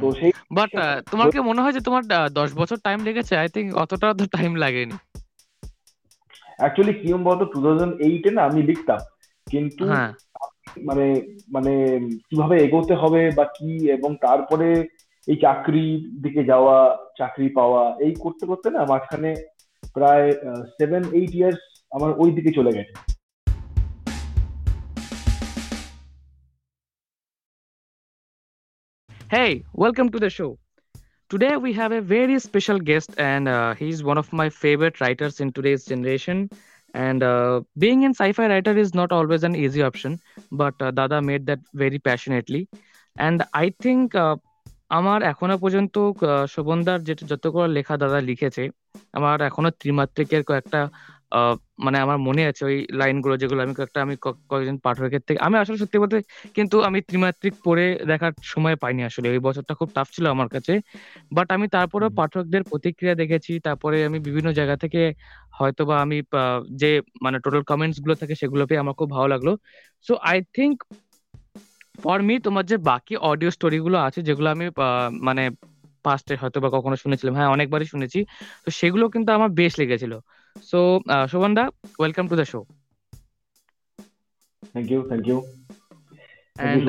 তো সেই বাট তোমার কি মনে হয় যে তোমার দশ বছর টাইম লেগেছে? আই থিঙ্ক অতটা তো টাইম লাগেনি। অ্যাকচুয়ালি কিরম বলতো টু থাউজেন্ড এইটে না আমি লিখতাম। কিন্তু হ্যাঁ। মানে মানে কীভাবে এগোতে হবে বা কি এবং তারপরে এই চাকরির দিকে যাওয়া চাকরি পাওয়া এই করতে করতে না মাঝখানে প্রায় সেভেন এইট ইয়ার্স আমার ওই দিকে চলে গেছে। Hey, welcome to the show. Today we have a very special guest, and uh, he's one of my favorite writers in today's generation. And uh, being an sci-fi writer is not always an easy option, but uh, Dada made that very passionately. And I think uh, আমার এখনো পর্যন্ত আহ, শোভনদার যেটা যতগুলো লেখা দাদা লিখেছে আমার এখনো ত্রিমাত্রিকের কয়েকটা আহ, মানে আমার মনে আছে ওই লাইনগুলো যেগুলো আমি কয়েকটা আমি কয়েকজন পাঠকের থেকে আমি আসলে সত্যি বলতে কিন্তু আমি ত্রিমাত্রিক পড়ে দেখার সময় পাইনি আসলে। ওই বছরটা খুব টাফ ছিল আমার কাছে। বাট আমি তারপরেও পাঠকদের প্রতিক্রিয়া দেখেছি। তারপরে আমি বিভিন্ন জায়গা থেকে হয়তো বা আমি যে মানে টোটাল কমেন্টসগুলো থাকে সেগুলো পেয়ে আমার খুব ভালো লাগল। So I think for me তোমার যে বাকি অডিও স্টোরি গুলো আছে যেগুলো আমি মানে পাস্টে হয়তো বা কখনো শুনেছিলাম হ্যাঁ অনেকবারই শুনেছি তো সেগুলো কিন্তু আমার বেশ লেগেছিল। So Shovan da welcome to the show thank you thank you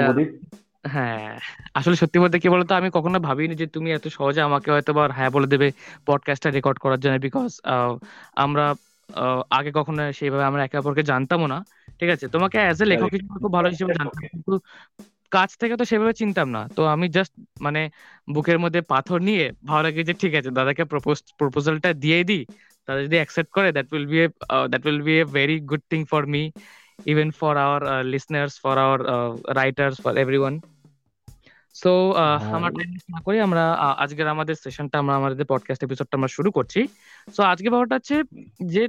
হ্যাঁ আসলে সত্যি বলতে কি বলতো আমি কখনো ভাবিনি যে তুমি এত সহজে আমাকে হয়তো বা হ্যাঁ বলে দেবে পডকাস্টটা রেকর্ড করার জন্য বিকজ আমরা আহ, আগে কখনো সেইভাবে আমরা একে অপরকে জানতামও না। ঠিক আছে? তোমাকে অ্যাজ এ লেখক. হিসেবে খুব ভালো হিসেবে জানতাম কিন্তু কাছ থেকে তো সেভাবে চিনতাম না। তো আমি জাস্ট মানে বুকের মধ্যে পাথর নিয়ে ভালো লাগে যে ঠিক আছে দাদাকে প্রপোজ প্রপোজালটা দিয়ে দিই। তারা যদি অ্যাকসেপ্ট করে that will be that will be a very good thing for me even for our listeners for our writers for everyone so আমরা না করি আমরা আজকের আমাদের সেশনটা আমরা আমাদের পডকাস্ট এপিসোডটা আমরা শুরু করছি। সো আজকে ব্যাপারটা হচ্ছে যে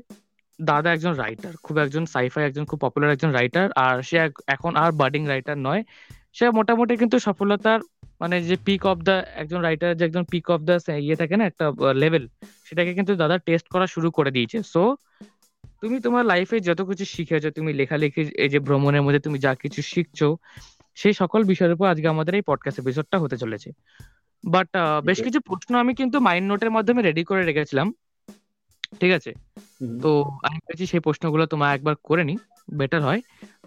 দাদা একজন রাইটার খুব একজন সাইফাই একজন খুব পপুলার একজন রাইটার আর সে এখন আর বাডিং রাইটার নয়। সে মোটামুটি কিন্তু সফলতার মানে যে পিক অফ দা একজন রাইটার যে একজন পিক অফ দা ইয়ে থাকে না একটা লেভেল সেটাকে কিন্তু দাদা টেস্ট করা শুরু করে দিয়েছে। সো তুমি তোমার লাইফে যত কিছু শিখেছো তুমি লেখালেখি এই যে ভ্রমণের মধ্যে তুমি যা কিছু শিখছো সেই সকল বিষয়ের উপর আজকে আমাদের এই পডকাস্ট এপিসোডটা হতে চলেছে। বাট বেশ কিছু প্রশ্ন আমি কিন্তু মাইন্ড নোটের মাধ্যমে রেডি করে রেখেছিলাম। ঠিক আছে? তো আমি ভেবেছি সেই প্রশ্নগুলো তোমার একবার করে নি বেটার হয়।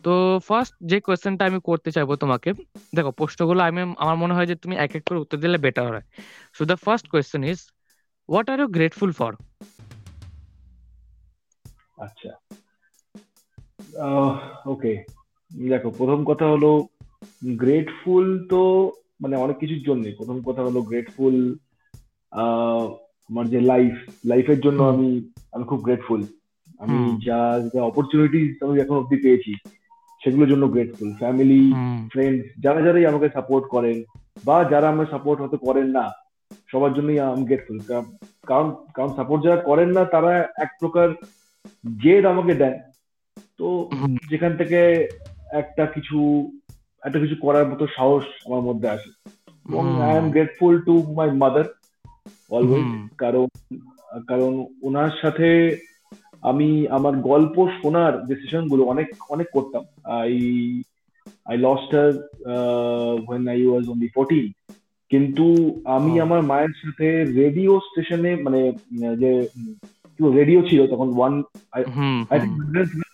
তো ফার্স্ট যে কোয়েশ্চেনটা আমি করতে চাইব তোমাকে দেখো প্রশ্নগুলো আমি আমার মনে হয় যে তুমি এক এক করে উত্তর দিলে বেটার হয়। So the first question is what are you grateful for আচ্ছা। ওকে দেখো প্রথম কথা হলো গ্রেটফুল তো মানে অনেক কিছুর জন্য। প্রথম কথা হলো গ্রেটফুল আমার যে লাইফ লাইফের জন্য আমি আমি খুব গ্রেটফুল আমি যা যা অপরচুনিটিস আমি এখন অব্দি পেয়েছি। সেগুলোর জন্য গ্রেটফুল ফ্যামিলি ফ্রেন্ডস যারা যারাই আমাকে সাপোর্ট করেন বা যারা আমাকে সাপোর্ট হতে করেন না সবার জন্যই আমি গ্রেটফুল কারণ কারণ সাপোর্ট যারা করেন না তারা এক প্রকার জেদ আমাকে দেন তো যেখান থেকে একটা কিছু একটা কিছু করার মতো সাহস আমার মধ্যে আসে। এবং I am grateful to my mother always কারণ কারণ ওনার সাথে আমি আমার গল্প শোনার যে সেশনগুলো অনেক অনেক করতাম। I I lost her when I was only fourteen কিন্তু আমি Oh. আমার মায়ের সাথে রেডিও স্টেশনে মানে যে রেডিও ছিল তখন ওয়ান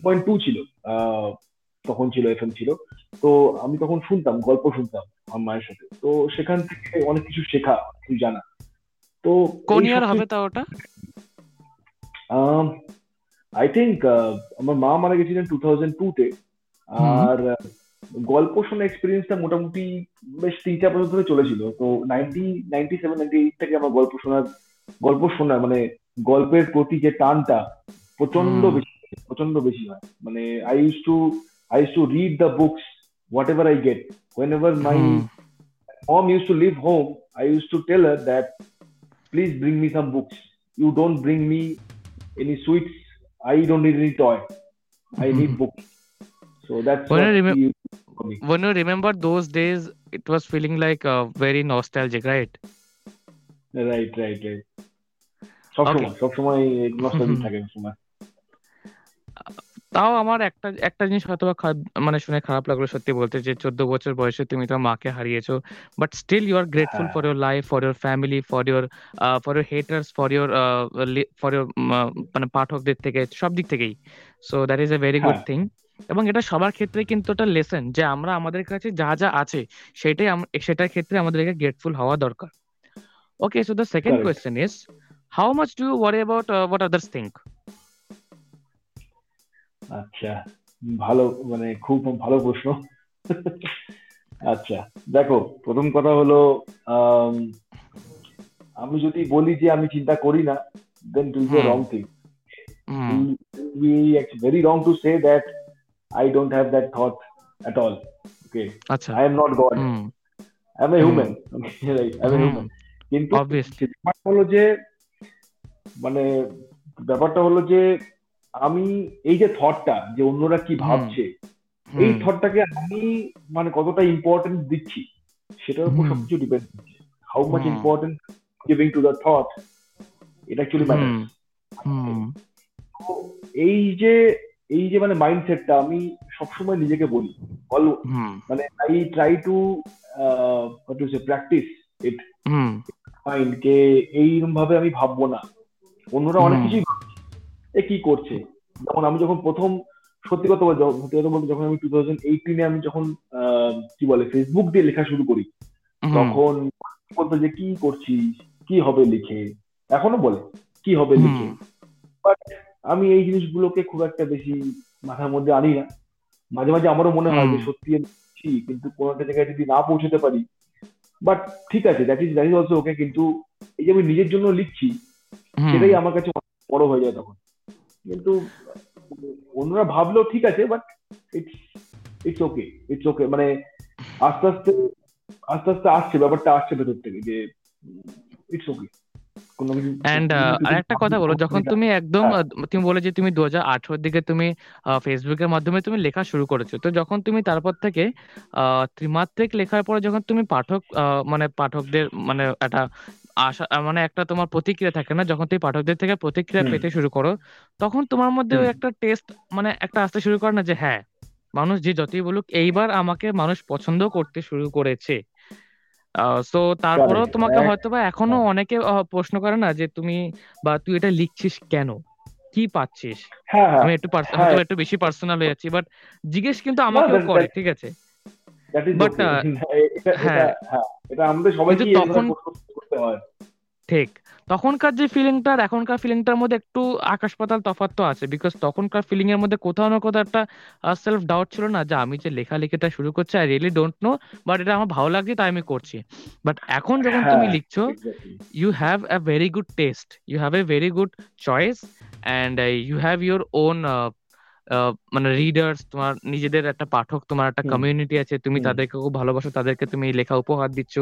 পয়েন্ট টু ছিল আহ, তখন ছিল এফএম ছিল। তো আমি তখন শুনতাম গল্প শুনতাম আমার মায়ের সাথে। তো সেখান থেকে অনেক কিছু শেখা কিছু জানা। তো কোন ইয়ার হবে তা ওটা? আই থিঙ্ক আমার মা মারা গেছিলেন টু থাউজেন্ড টু তে আর গল্প শোনা এক্সপিরিয়েন্সটা মোটামুটি বেশ তিন চার বছর ধরে চলেছিল তো ninety ninety seven ninety eight থেকে আমার গল্প শোনার গল্প শোনা মানে গল্পের প্রতি যে টানটা প্রচণ্ড হুম। বেশি প্রচণ্ড বেশি হয় মানে I use to I use to read the books whatever I get whenever my hmm. used to leave home, I used to tell her that please bring me some books. You don't bring me any sweets. I don't need any toy. I need books. So that's When what I remem- she used to do for me. when you remember those days it was feeling like uh, very nostalgic right Right, right, right. সবসময় সবসময় nostalgic থাকে সবসময় তাও আমার একটা একটা জিনিস হয়তো মানে শুনে খারাপ লাগল সত্যি বলতে যে চোদ্দ বছর বয়সে তুমি তোমার মাকে হারিয়েছো but still you are grateful for your life for your family for your for your haters for your for your মানে পাঠকদের থেকে সব দিক থেকেই। So that is a very good thing এবং এটা সবার ক্ষেত্রে কিন্তু একটা লেসন যে আমরা আমাদের কাছে যা যা আছে সেটাই সেটার ক্ষেত্রে আমাদেরকে গ্রেটফুল হওয়া দরকার। Okay so the second question is how much do you worry about what others think আচ্ছা ভালো মানে খুব ভালো প্রশ্ন। আচ্ছা দেখো প্রথম কথা হলো আমি যদি বলি যে আমি চিন্তা করি না then too wrong thing very wrong to say that I don't have that thought at all okay আচ্ছা। I am not God I am human I am কিন্তু মানে ব্যাপারটা হলো যে আমি এই যে থটটা যে অন্যরা কি ভাবছে এই থটটাকে আমি মানে কতটা ইম্পর্টেন্ট দিচ্ছি সেটার উপর সবকিছু ডিপেন্ড করছে। How much important giving to the thought এটা অ্যাকচুয়ালি ম্যাটার এই যে এই যে মানে মাইন্ডসেটটা আমি সবসময় নিজেকে বলি। অল মানে I try to to say practice it mind কে এইরকম ভাবে আমি ভাববো না। অন্যরা অনেক কিছুই এ কি করছে? যেমন আমি যখন প্রথম সত্যি কথা বলতে সত্যি কথা বলতে যখন আমি টু থাউজেন্ড এইটিনে আমি যখন কি বলে ফেসবুক দিয়ে লেখা শুরু করি তখন বলতো যে কি করছিস? কি হবে লিখে? এখনও বলে কি হবে লিখে? বাট আমি এই জিনিসগুলোকে খুব একটা বেশি মাথার মধ্যে আনি না। মাঝে মাঝে আমারও মনে হয় যে সত্যি কিন্তু কোনো একটা জায়গায় যদি না পৌঁছতে পারি বাট ঠিক আছে that is that is also okay কিন্তু এই যে আমি নিজের জন্য লিখছি সেটাই আমার কাছে বড় হয়ে যায় তখন। কিন্তু অন্যরা ভাবলেও ঠিক আছে but it's it's okay it's okay মানে আস্তে আস্তে আস্তে আস্তে আসছে ব্যাপারটা আসছে ভেতর থেকে যে ইটস ওকে আরেকটা কথা বলো যখন তুমি একদম হ্যাঁ। তুমি বলে যে তুমি দু হাজার আঠারোর দিকে তুমি ফেসবুকের মাধ্যমে তুমি লেখা শুরু করেছ তো যখন তুমি তারপর থেকে ত্রিমাত্রিক লেখার পরে যখন তুমি পাঠক মানে পাঠকদের মানে একটা আশা মানে একটা তোমার প্রতিক্রিয়া থাকে না? যখন তুমি পাঠকদের থেকে প্রতিক্রিয়া পেতে শুরু করো তখন তোমার মধ্যে একটা টেস্ট মানে একটা আসতে শুরু করে না যে হ্যাঁ মানুষ যে যতই বলুক এইবার আমাকে মানুষ পছন্দ করতে শুরু করেছে। সো তারপরেও তোমাকে হয়তো বা এখনও হ্যাঁ। অনেকে প্রশ্ন করে না যে তুমি বা তুই এটা লিখছিস কেন? কি পাচ্ছিস? হ্যাঁ, হ্যাঁ। আমি একটু একটু বেশি পার্সোনাল হয়ে যাচ্ছি বাট জিজ্ঞেস কিন্তু আমাকেও করে ঠিক আছে? বাট হ্যাঁ। এটা আমাদের সবাইকে তখন ঠিক। তখনকার যে ফিলিংটা আর এখনকার ফিলিংটার মধ্যে একটু আকাশ পাতাল তফাৎ তো আছে বিকজ তখনকার ফিলিং এর মধ্যে কোথাও না কোথাও একটা সেলফ ডাউট ছিল না যে আমি যে লেখালেখিটা শুরু করছি I really don't know but এটা আমার ভালো লাগছে তাই আমি করছি। বাট এখন যখন তুমি হ্যাঁ, লিখছো you have a very good taste you have a very good choice and you have your own মানে রিডার্স তোমার নিজেদের একটা পাঠক তোমার একটা কমিউনিটি আছে তুমি তাদেরকে খুব ভালোবাসো তাদেরকে তুমি লেখা উপহার দিচ্ছ।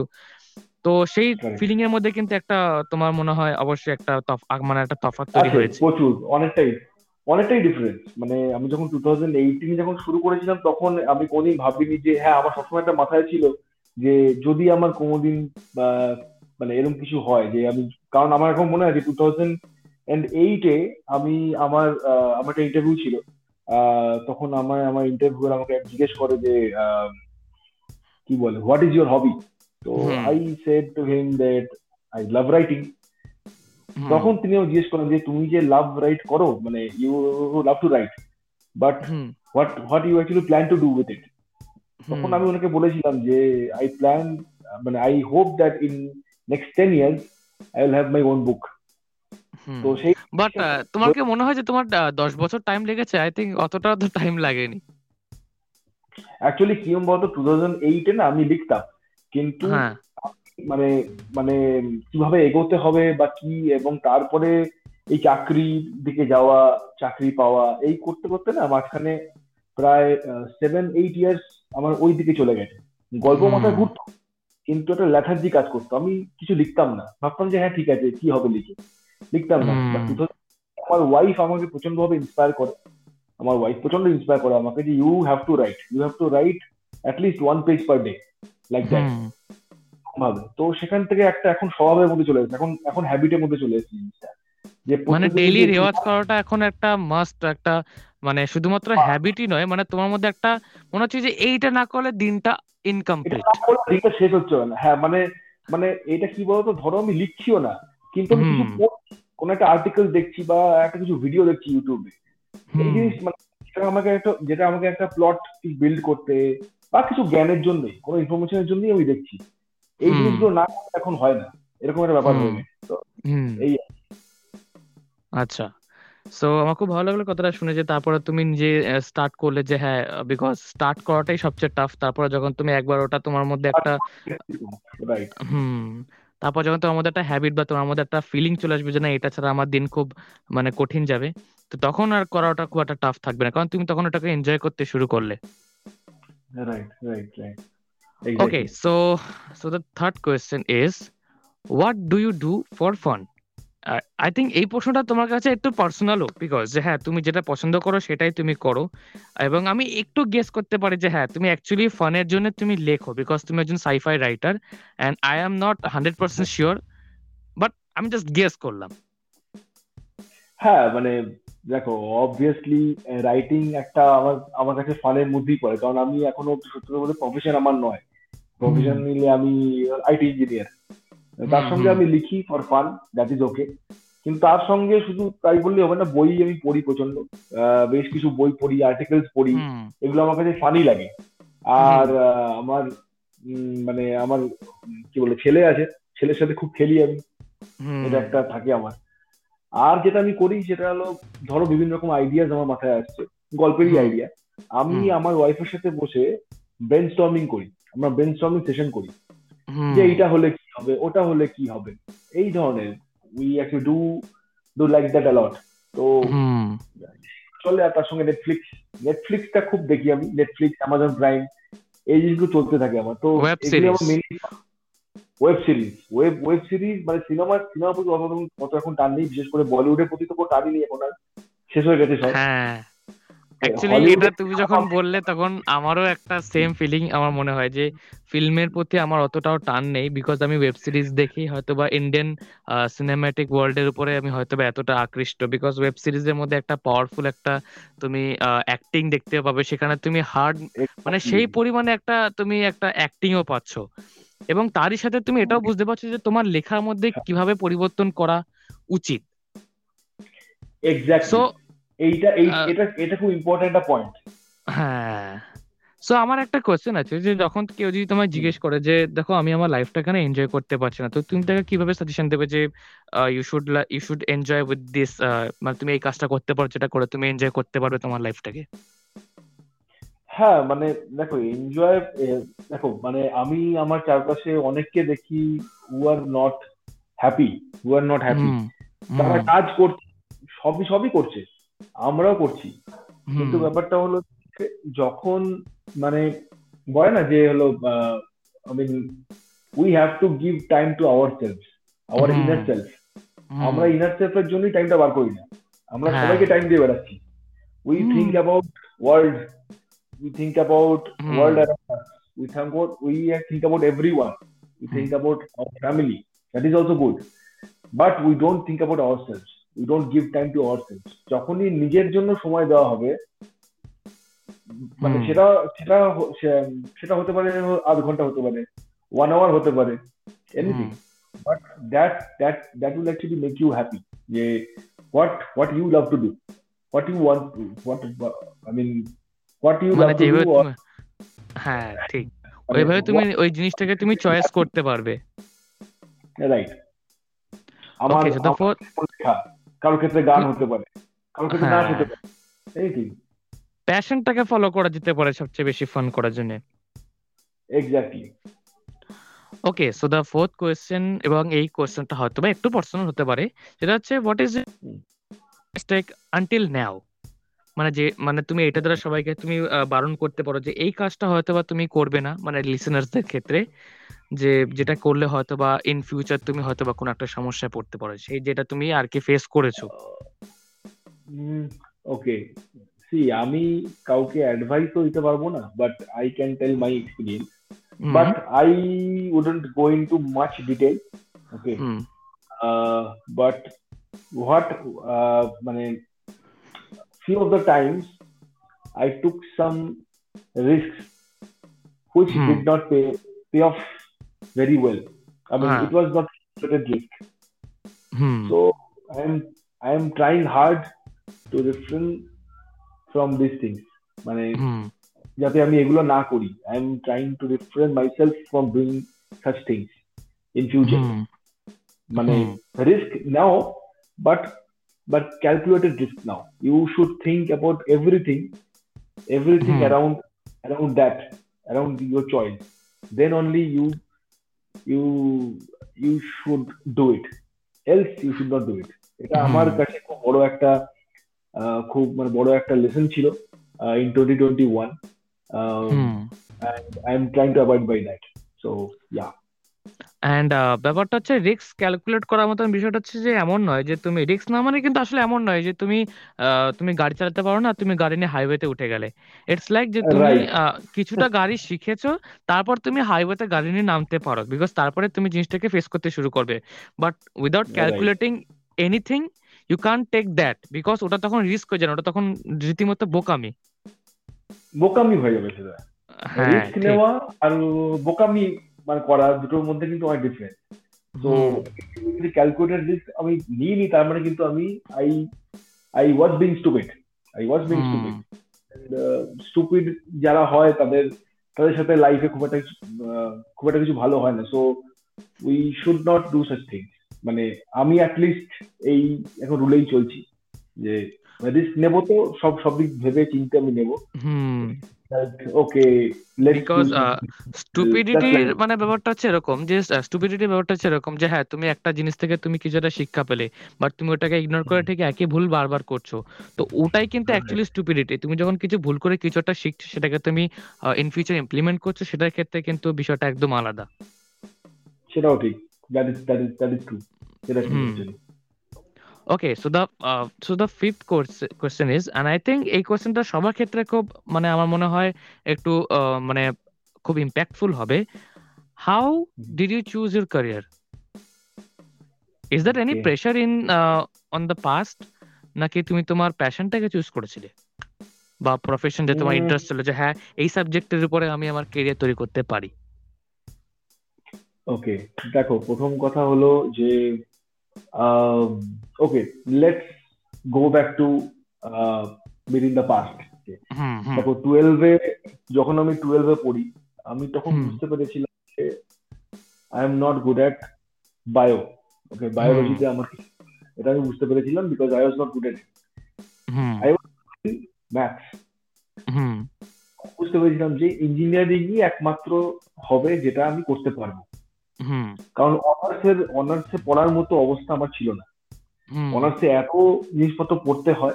তো সেই ফিলিং এর মধ্যে কিন্তু একটা তোমার মনে হয় অবশ্যই একটা মানে একটা তফাৎ তৈরি হয়েছে। প্রচুর অনেকটাই অনেকটাই ডিফারেন্স মানে আমি যখন টু থাউজেন্ড এইটিনে যখন শুরু করেছিলাম তখন আমি কোনদিন ভাবিনি যে হ্যাঁ আমার সবসময় একটা মাথায় ছিল যে যদি আমার কোনোদিন মানে এরকম কিছু হয় যে আমি কারণ আমার এখন মনে হয় যে টু থাউজেন্ড এন্ড এইটে আমি আমার আমার একটা ইন্টারভিউ ছিল। তখন আমার আমার ইন্টারভিউ আমাকে জিজ্ঞেস করে যে কি বলে হোয়াট ইজ ইউর হবি তো I said to him that I love writing তখন তিনিও জিজ্ঞেস করেন যে তুমি যে লাভ রাইট করো মানে you love to write but what what you actually plan to do with it তখন আমি ওনাকে বলেছিলাম যে আই প্ল্যান মানে I hope that in next ten years I will have my own book তো সেই বাট তোমার কি মনে হয় যে তোমার দশ বছর টাইম লেগেছে? আই থিঙ্ক অতটা তো টাইম লাগেনি। অ্যাকচুয়ালি কি বলতো টু থাউজেন্ড এইটে না আমি লিখতাম। কিন্তু হ্যাঁ। মানে মানে কীভাবে এগোতে হবে বা কি এবং তারপরে এই চাকরির দিকে যাওয়া চাকরি পাওয়া এই করতে করতে না মাঝখানে প্রায় সেভেন এইট ইয়ার্স আমার ওই দিকে চলে গেছে। গল্প মাথায় ঘুরতো কিন্তু একটা ল্যাথার্জি কাজ করতো। আমি কিছু লিখতাম না। ভাবতাম যে হ্যাঁ ঠিক আছে কি হবে লিখে। লিখতাম না। আমার ওয়াইফ আমাকে প্রচণ্ড ভাবে ইন্সপায়ার করে। আমার ওয়াইফ প্রচণ্ড ইন্সপায়ার করে আমাকে যে you have to write you have to write at least one page per day like that ভাবে। তো সেখান থেকে একটা এখন স্বভাবের মধ্যে চলে এসেছে। এখন এখন হ্যাবিটের মধ্যে চলে এসেছে জিনিসটা। মানে ডেইলি রেওয়াজ করাটা এখন একটা মাস্ট একটা মানে শুধুমাত্র হ্যাবিটই নয় মানে তোমার মধ্যে একটা মনে হচ্ছে যে এইটা না করলে দিনটা ইনকমপ্লিট দিনটা শেষ হচ্ছে না। হ্যাঁ মানে মানে এটা কি বলতো? ধরো আমি লিখছিও না। কিন্তু আমি কিছু কোন একটা আর্টিকেল দেখছি বা একটা কিছু ভিডিও দেখছি ইউটিউবে এই জিনিস মানে যেটা আমাকে একটা যেটা আমাকে একটা প্লট বিল্ড করতে বা কিছু জ্ঞানের জন্যই কোনো ইনফরমেশনের জন্যই আমি দেখছি। এই জিনিসগুলো না এখন হয় না। এরকম একটা ব্যাপার হয়ে তো এই আচ্ছা। সো আমার খুব ভালো লাগল কথাটা শুনে যে তারপরে তুমি নিজে স্টার্ট করলে যে হ্যাঁ বিকজ স্টার্ট করাটাই সবচেয়ে টাফ তারপরে যখন তুমি একবার ওটা তোমার মধ্যে একটা হুম। তারপর যখন তোমার মধ্যে একটা হ্যাবিট বা তোমার মধ্যে একটা ফিলিং চলে আসবে যে না এটা ছাড়া আমার দিন খুব মানে কঠিন যাবে তো তখন আর করাটা খুব একটা টাফ থাকবে না। কারণ তুমি তখন ওটাকে এনজয় করতে শুরু করলে। Right right right the third question is what do you do for fun? I think এই প্রশ্নটা তোমার কাছে একটু পার্সোনালও বিকজ যে হ্যাঁ তুমি যেটা পছন্দ করো সেটাই তুমি করো। এবং আমি একটু গেস করতে পারি যে হ্যাঁ তুমি অ্যাকচুয়ালি ফানের জন্য তুমি লেখো বিকজ তুমি একজন scifi writer and I am not hundred percent sure but আমি জাস্ট গেস করলাম। হ্যাঁ মানে দেখো অবভিয়াসলি রাইটিং একটা আমার আমার কাছে ফানের মধ্যেই পড়ে কারণ আমি এখনও সত্যি বলতে প্রফেশন আমার নয়। প্রফেশন নিলে আমি আইটি ইঞ্জিনিয়ার তার সঙ্গে আমি লিখি for fun that is okay কিন্তু তার সঙ্গে শুধু তাই বললে হবে না বই আমি পড়ি প্রচণ্ড বেশ কিছু বই পড়ি আর্টিকেলস পড়ি এগুলো আমার কাছে ফানি লাগে। আর আমার মানে আমার কি বলে ছেলে আছে ছেলের সাথে খুব খেলি আমি। এটা একটা থাকে আমার। আর যেটা আমি করি সেটা হলো ধরো বিভিন্ন রকম আইডিয়াস আমার মাথায় আসছে গল্পেরই আইডিয়া আমি আমার ওয়াইফের সাথে বসে ব্রেন স্টর্মিং করি আমরা ব্রেন স্টর্মিং সেশন করি। যে এইটা হলে কি হবে ওটা হলে কি হবে? এই ধরনের we actually do do like that a lot তো চলে আর তার সঙ্গে নেটফ্লিক্স নেটফ্লিক্সটা খুব দেখি আমি নেটফ্লিক্স অ্যামাজন প্রাইম এই জিনিসগুলো চলতে থাকে আমার। তো web series web web series মানে সিনেমা সিনেমা প্রতি অত এখন টান নেই বিশেষ করে বলিউডের প্রতি তো কোনো টানই নেই এখন আর শেষ হয়ে গেছে সব। হ্যাঁ। অ্যাকচুয়ালি এটা তুমি যখন বললে তখন আমারও একটা সেম ফিলিং আমার মনে হয় যে ফিল্মের প্রতি আমার অতটাও টান নেই বিকজ আমি ওয়েব সিরিজ দেখি হয়তো বা ইন্ডিয়ান সিনেম্যাটিক ওয়ার্ল্ডের উপরে আমি হয়তো বা এতটা আকৃষ্ট বিকজ ওয়েব সিরিজের মধ্যে একটা পাওয়ারফুল একটা তুমি অ্যাক্টিং দেখতে পাবে। সেখানে তুমি হার্ড মানে সেই পরিমাণে একটা তুমি একটা অ্যাক্টিংও পাচ্ছ। এবং তারই সাথে তুমি এটাও বুঝতে পারছ যে তোমার লেখার মধ্যে কীভাবে পরিবর্তন করা উচিত। এক্স্যাক্টলি এইটা এই এটা এটা খুব ইম্পর্টেন্ট একটা পয়েন্ট হ্যাঁ। সো আমার একটা কোয়েশ্চেন আছে যে যখন কেউ যদি তোমায় জিজ্ঞেস করে যে দেখো আমি আমার লাইফটা কেন এনজয় করতে পারছি না। তো তুমি তাকে কীভাবে সাজেশন দেবে যে you should you should enjoy with this মানে তুমি এই কাজটা করতে পারো যেটা করে তুমি এনজয় করতে পারবে তোমার লাইফটাকে হ্যাঁ মানে দেখো এনজয় দেখো মানে আমি আমার চারপাশে অনেককে দেখি who are not happy who are not happy তারা কাজ করছে সবই সবই করছে। আমরাও করছি কিন্তু ব্যাপারটা হলো যখন মানে বলে না যে হলো I mean we have to give time to our self our inner self আমরা ইনার সেলফের জন্যই টাইমটা বার করি না আমরা হ্যাঁ। সবাইকে টাইম দিয়ে বেড়াচ্ছি we think about world we think about hmm. world around us. We think about we think about everyone. We think hmm. about our family. That is also good. But we don't think about ourselves. We time to to ourselves. যখনই নিজের জন্য সময় দেওয়া হবে মানে সেটা সেটা সেটা হতে পারে আধ ঘণ্টা হতে পারে ওয়ান আওয়ার হতে পারে anything but that that that will actually make you happy যে what what you love to do what you want what I mean what you মানে যেভাবে হ্যাঁ ঠিক। ওইভাবে তুমি ওই জিনিসটাকে তুমি চয়েস করতে পারবে। রাইট আমার কারোর ক্ষেত্রে গান হতে পারে কারোর ক্ষেত্রে নাচ হতে পারে এনিথিং প্যাশনটাকে ফলো করা যেতে পারে সবচেয়ে বেশি ফান করার জন্য। Exactly okay so the fourth question এবং এই কোয়েশ্চেনটা হয়তো বা একটু পার্সোনাল হতে পারে। সেটা হচ্ছে what is mistake until now মানে যে মানে তুমি এটা দ্বারা সবাইকে তুমি বারণ করতে পারো যে এই কাজটা হয়তো বা তুমি করবে না মানে লিসেনার্সদের ক্ষেত্রে। যে যেটা করলে হয়তো বা ইন ফিউচার তুমি হয়তো বা কোনো একটা সমস্যায় পড়তে পারো। সেই যেটা তুমি আর কি ফেস করেছ। ওকে সি আমি কাউকে অ্যাডভাইসও দিতে পারব না but I can tell my experience but I wouldn't go in too much detail okay but what মানে few of the times I took some risks which Hmm. did not pay pay off very well. I mean, Ah. it was not calculated risk. Hmm. So I am I am trying hard to refrain from these things. মানে Hmm. যাতে আমি এগুলো না করি I am trying to refrain myself from doing such things in future Hmm. মানে Hmm. Risk now but but calculated risk now you should think about everything everything Hmm. Around around that around your choice then only you you you should do it else you should not do it এটা Hmm. আমার কাছে খুব বড় একটা আহ, খুব মানে বড় একটা লেসন ছিল in twenty twenty one Hmm. I am trying to avoid by that so yeah and ব্যাপারটা হচ্ছে রিস্ক ক্যালকুলেট করার মতন বিষয়টা হচ্ছে যে এমন নয় যে তুমি রিস্ক না মানে কিন্তু আসলে এমন নয় যে তুমি আহ, তুমি গাড়ি চালাতে পারো না তুমি গাড়ি নিয়ে হাইওয়েতে উঠে গেলে। ইটস লাইক যে তুমি রাইট আহ, কিছুটা গাড়ি শিখেছো তারপর তুমি হাইওয়েতে গাড়ি নিয়ে নামতে পারো বিকজ তারপরে তুমি জিনিসটাকে ফেস করতে শুরু করবে। But without right calculating anything you can take that because ওটা তখন রিস্ক হয়ে যায় না, ওটা তখন রীতিমতো বোকামি। বোকামি হয়ে যাবে সেটা। হ্যাঁ রিস্ক ঠিক। নেওয়া আর বোকামি মানে করা দুটোর মধ্যে কিন্তু অনেক ডিফারেন্ট তো যদি ক্যালকুলেটেড রিস্ক আমি নিইনি তার মানে কিন্তু আমি I I was being stupid I was being stupid stupid যারা হয় তাদের তাদের সাথে লাইফে খুব একটা খুব একটা কিছু ভালো হয় না। So we should not do such things মানে আমি অ্যাটলিস্ট এই এখন রুলেই চলছি যে রিস্ক নেব তো সব সব দিক ভেবে চিন্তে আমি নেব। ওকে বিকজ স্টুপিডিটির মানে ব্যাপারটা হচ্ছে এরকম যে স্টুপিডিটির ব্যাপারটা হচ্ছে এরকম যে হ্যাঁ তুমি একটা জিনিস থেকে তুমি কিছু একটা শিক্ষা পেলে বাট তুমি ওটাকে ইগনোর করে ঠিক একই ভুল বারবার করছ। তো ওটাই কিন্তু অ্যাকচুয়ালি স্টুপিডিটি তুমি যখন কিছু ভুল করে কিছু একটা শিখছো সেটাকে তুমি ইন ফিউচার ইমপ্লিমেন্ট করছ সেটার ক্ষেত্রে কিন্তু বিষয়টা একদম আলাদা। সেটাও ঠিক। That is that is that is true সেটা. Okay so the so the fifth question is and I think এই কোয়েশ্চেনটা সবার ক্ষেত্রে খুব মানে আমার মনে হয় একটু মানে খুব ইম্প্যাক্টফুল হবে। How did you choose your career is that any pressure in on the past নাকি তুমি তোমার প্যাশনটাকে চুজ করেছিলে? বা প্রফেশন যে তোমার ইন্টারেস্ট ছিল যে হ্যাঁ এই সাবজেক্টের উপরে আমি আমার ক্যারিয়ার তৈরি করতে পারি? ওকে দেখো প্রথম কথা হলো যে let's go back to mid in the past hmm hmm দেখো টুয়েলভে যখন আমি টুয়েলভে পড়ি আমি তখন। বুঝতে পেরেছিলাম যে I am not good at bio okay বায়োলজিতে আমার এটা আমি বুঝতে পেরেছিলাম because I was not good hmm. I- maths বুঝতে পেরেছিলাম যে ইঞ্জিনিয়ারিংই একমাত্র হবে যেটা আমি করতে পারব। কারণ অনার্সের অনার্সে পড়ার মতো অবস্থা আমার ছিল না। অনার্সে এত জিনিসপত্র পড়তে হয়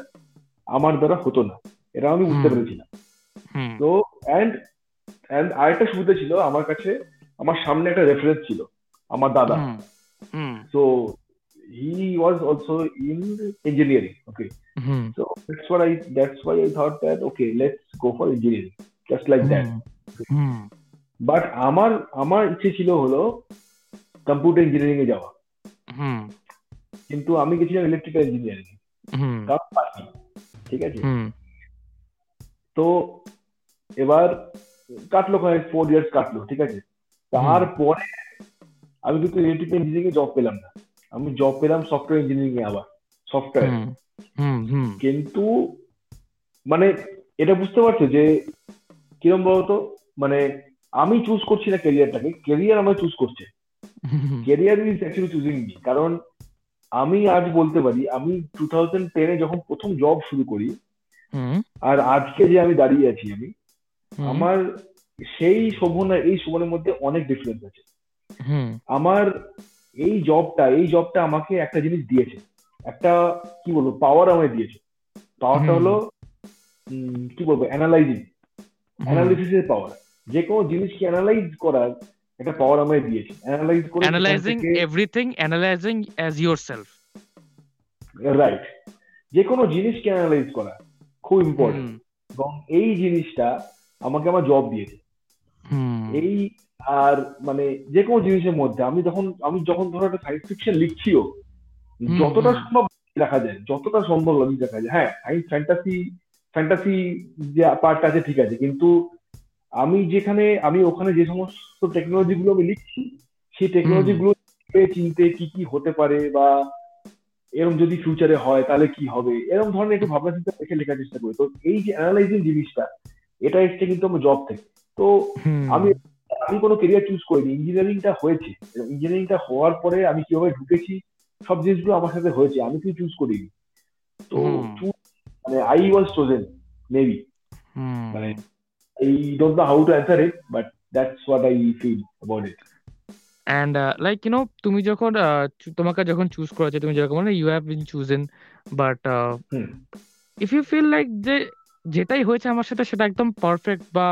আমার দ্বারা হতো না। এটা আমি বুঝতে। পেরেছিলাম। তো অ্যান্ড অ্যান্ড আরেকটা সুবিধা ছিল আমার কাছে আমার সামনে একটা রেফারেন্স ছিল আমার দাদা। Hmm hmm. He was also in engineering okay hmm. That's what i that's why i thought that okay let's go for engineering just like hmm. But আমার আমার ইচ্ছে ছিল হলো কম্পিউটার ইঞ্জিনিয়ারিং এ যাওয়া। হুম। কিন্তু আমি গেছিলাম ইলেকট্রিক্যাল ইঞ্জিনিয়ারিং ঠিক আছে? তো এবার কাটলো ফোর ইয়ার্স কাটলো ঠিক আছে? তারপরে আমি কিন্তু ইলেকট্রিক্যাল ইঞ্জিনিয়ারিং এ জব পেলাম না। আমি জব পেলাম সফটওয়্যার ইঞ্জিনিয়ারিং এ আবার সফটওয়্যার হুম হুম হুম। কিন্তু মানে এটা বুঝতে পারছ যে কিরম বলতো? মানে আমি চুজ করছি না ক্যারিয়ারটাকে ক্যারিয়ার আমায় চুজ করছে। Career is actually choosing me কারণ আমি আজ বলতে পারি আমি টু থাউজেন্ড টেনে যখন প্রথম জব শুরু করি আর আজকে যে আমি দাঁড়িয়ে আছি আমি আমার সেই শোভন আর এই শোভনের মধ্যে অনেক ডিফারেন্স আছে। আমার এই জবটা এই জবটা আমাকে একটা জিনিস দিয়েছে একটা কি বলব পাওয়ার আমায় দিয়েছে। পাওয়ারটা। হলো কি বলব অ্যানালাইজিং অ্যানালিসিসের পাওয়ার যে কোনো জিনিসকে অ্যানালাইজ করার একটা পাওয়ার আমায় দিয়েছে। অ্যানালাইজ করে analysing everything analysing as yourself right যে কোনো জিনিসকে অ্যানালাইজ করা খুব ইম্পর্টেন্ট এবং এই জিনিসটা আমাকে আমার জব দিয়েছে। হুম। এই আর মানে যে কোনো জিনিসের মধ্যে আমি যখন আমি যখন ধরো একটা সায়েন্স ফিকশন লিখছিও যতটা সম্ভব রাখা যায় যতটা সম্ভব লজিক রাখা যায়। হ্যাঁ সায়েন্স ফ্যান্টাসি ফ্যান্টাসি যে পার্ট আছে ঠিক আছে কিন্তু আমি যেখানে আমি ওখানে যে সমস্ত টেকনোলজি গুলো আমি লিখছি সেই টেকনোলজি গুলো চিনতে কি কি হতে পারে বা এরকম যদি ফিউচারে হয় তাহলে কি হবে? এরকম ধরনের একটু ভাবনা চিন্তা দেখে লেখার চেষ্টা করি। তো এই যে অ্যানালাইজিং জিনিসটা এটা এসছে কিন্তু আমার জব থেকে। তো আমি আমি কোনো কেরিয়ার চুজ করিনি। ইঞ্জিনিয়ারিংটা হয়েছে। ইঞ্জিনিয়ারিংটা হওয়ার পরে আমি কীভাবে ঢুকেছি সব জিনিসগুলো আমার সাথে হয়েছে। আমি কিছু চুজ করিনি। তো মানে আই ওয়াজ চোজেন মেবি মানে I don't know how to answer it but that's what I feel about it and like you know তুমি যখন তোমাকে যখন চুজ করা তুমি যেরকম মানে you have been chosen but if you feel like যে যেটাই হয়েছে আমার সাথে সেটা একদম পারফেক্ট বা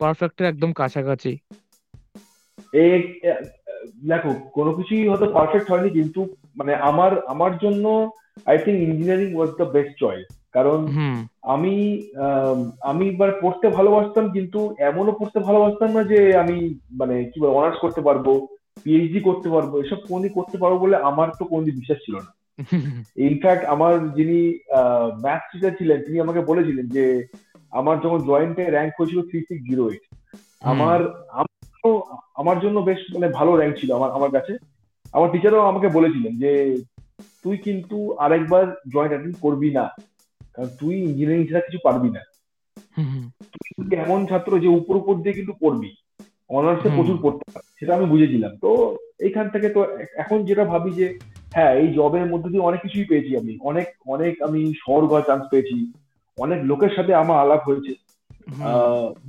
পারফেক্টের একদম কাছাকাছি। দেখো কোনো কিছুই হয়তো পারফেক্ট হয়নি কিন্তু মানে আমার আমার জন্য I think engineering was the best choice কারণ আমি আমি এবার পড়তে ভালোবাসতাম কিন্তু এমনও পড়তে ভালোবাসতাম না যে আমি মানে কি বল অনার্স করতে পারব পিএইচডি করতে পারব এসব কোনদিন করতে পারব বলে আমার তো কোনদিন বিশ্বাস ছিল না। ইনফ্যাক্ট আমার যিনি ম্যাথ টিচার ছিলেন তিনি আমাকে বলেছিলেন যে আমার যখন জয়েন্টে র্যাঙ্ক হয়েছিল থ্রি সিক্স জিরো এইট আমার আমার জন্য বেশ মানে ভালো র্যাঙ্ক ছিল আমার আমার কাছে। আমার টিচারও আমাকে বলেছিলেন যে তুই কিন্তু আরেকবার জয়েন্ট অ্যাটেন্ড করবি না। কারণ তুই ইঞ্জিনিয়ারিং ছাড়া কিছু পারবি না। তুই এমন ছাত্র যে উপর উপর দিয়ে কিন্তু পড়বি অনার্সে প্রচুর পড়তে সেটা আমি বুঝেছিলাম। তো এইখান থেকে তো এখন যেটা ভাবি যে হ্যাঁ এই জবের মধ্যে দিয়ে অনেক কিছুই পেয়েছি আমি। অনেক অনেক আমি শহর ঘর চান্স পেয়েছি। অনেক লোকের সাথে আমার আলাপ হয়েছে।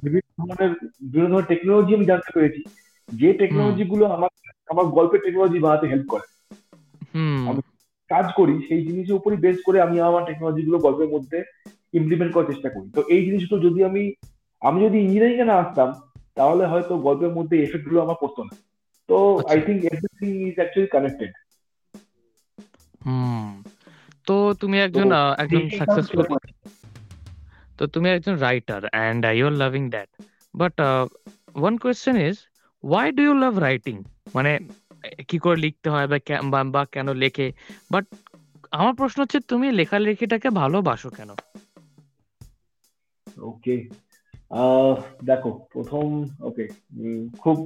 বিভিন্ন ধরনের বিভিন্ন ধরনের টেকনোলজি আমি জানতে পেরেছি। যে টেকনোলজি গুলো আমার আমার গল্পের টেকনোলজি বানাতে হেল্প করে। কাজ করি সেই জিনিসের উপরই বেস করে আমি আমার টেকনোলজি গুলো গল্পের মধ্যে ইমপ্লিমেন্ট করার চেষ্টা করি। তো এই জিনিসগুলো যদি আমি আমি যদি ইঞ্জিনিয়ারিং এ না আসতাম তাহলে হয়তো গল্পের মধ্যে এফেক্টগুলো আমার পড়তো না। তো I think everything is actually connected hmm. তো তুমি একজন একজন সাকসেসফুল তো তুমি একজন writer and I you loving that but one question is why do you love writing মানে কি করে লিখতে হয় বা বা কেন লেখে? বাট আমার প্রশ্ন হচ্ছে তুমি লেখালেখিটাকে ভালোবাসো কেন? ওকে দেখো প্রথম ওকে খুব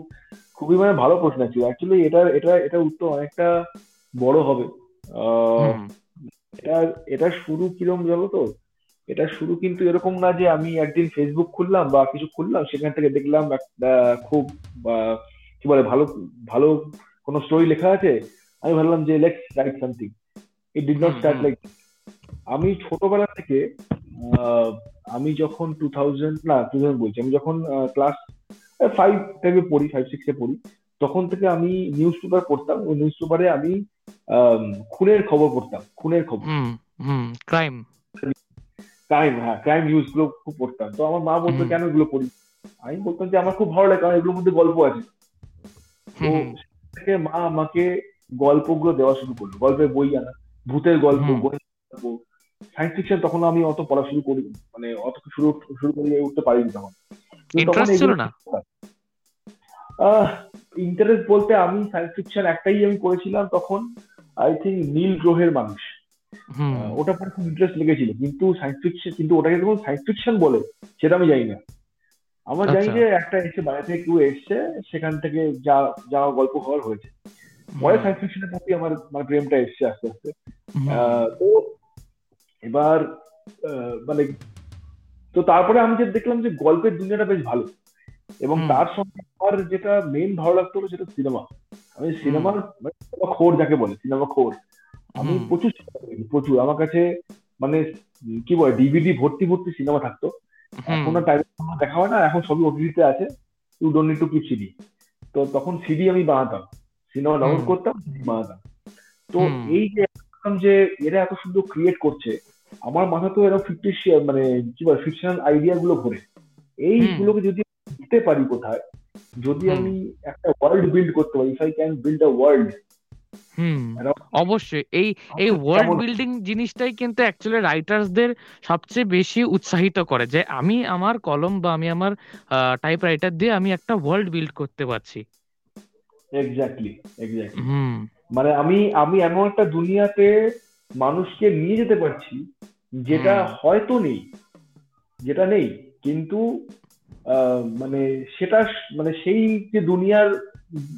খুবই মানে ভালো প্রশ্ন আছে অ্যাকচুয়ালি এটা এটা এটা উত্তর অনেকটা বড় হবে। এটা এটা শুরু কিরম জানো তো? এটা শুরু কিন্তু এরকম না যে আমি একদিন ফেসবুক খুললাম বা কিছু খুললাম সেখান থেকে দেখলাম একটা খুব কি বলে ভালো ভালো কোনো স্টোরি লেখা আছে? আমি ভাবলাম যে let's write something it did not start like আমি ছোটবেলা থেকে আমি যখন টু থাউজেন্ড না টু থাউজেন্ড বলছি আমি যখন ক্লাস ফাইভ টাইপে পড়ি ফাইভ সিক্সে পড়ি তখন থেকে আমি নিউজ পেপার পড়তাম। ওই নিউজ পেপারে আমি খুনের খবর পড়তাম খুনের খবর। ক্রাইম ক্রাইম হ্যাঁ ক্রাইম নিউজগুলো খুব পড়তাম। তো আমার মা বলতো কেন এগুলো পড়ি আমি বলতাম যে আমার খুব ভালো লাগে কারণ এগুলোর মধ্যে গল্প আছে। তো থেকে মা আমাকে গল্পগুলো দেওয়া শুরু করল। গল্পের বই আনা ভূতের গল্প গল্প। সায়েন্স ফিকশন তখন আমি অত পড়া শুরু করি মানে অত শুরু শুরু করে উঠতে পারিনি তখন। ইন্টারেস্ট বলতে আমি সায়েন্স ফিকশন একটাই আমি করেছিলাম তখন আই থিঙ্ক নীল গ্রহের মানুষ। ওটা পরে খুব ইন্টারেস্ট লেগেছিল কিন্তু সায়েন্স ফিকশন কিন্তু ওটাকে যখন সায়েন্স ফিকশন বলে সেটা আমি জানি না। আমরা জানি আচ্ছা। যে একটা এসে বাইরে থেকে কেউ এসছে সেখান থেকে যা যা গল্প হওয়ার হয়েছে। পরে সায়েন্স ফিকশনের প্রতি আমার মানে প্রেমটা এসছে আস্তে আস্তে। তো এবার মানে তো তারপরে আমি যে দেখলাম যে গল্পের দুনিয়াটা বেশ ভালো। এবং তার সঙ্গে আমার যেটা মেইন ভালো লাগতো সেটা সিনেমা আমি সিনেমার মানে খোর যাকে বলে সিনেমা খোর। আমি প্রচুর প্রচুর। আমার কাছে মানে কি বলে ডিভিডি ভর্তি ভর্তি সিনেমা থাকতো। এখন টাইম দেখা হয় না এখন সবই ওটিটিতে আছে you don't need to keep CD তো তখন সিডি আমি বানাতাম সিনেমা ডাউনলোড করতাম বানাতাম। তো এই যে যে এরা এত সুন্দর ক্রিয়েট করছে আমার মাথা তো এরকম ফিফটি মানে কি বলে ফিকশনাল আইডিয়া গুলো ঘোরে। এইগুলোকে যদি দিতে পারি কোথায় যদি আমি একটা ওয়ার্ল্ড বিল্ড করতে পারি if I can build a world hmm অবশ্যই। এই এই ওয়ার্ল্ড বিল্ডিং জিনিসটাই কিন্তু অ্যাকচুয়ালি রাইটার্সদের সবচেয়ে বেশি উৎসাহিত করে যে আমি আমার কলম বা আমি আমার টাইপ রাইটার দিয়ে আমি একটা ওয়ার্ল্ড বিল্ড করতে পারছি। এক্স্যাক্টলি এক্স্যাক্টলি মানে আমি আমি এমন একটা দুনিয়াতে মানুষকে নিয়ে যেতে পারছি যেটা হয়তো নেই যেটা নেই কিন্তু মানে সেটা মানে সেই যে দুনিয়ার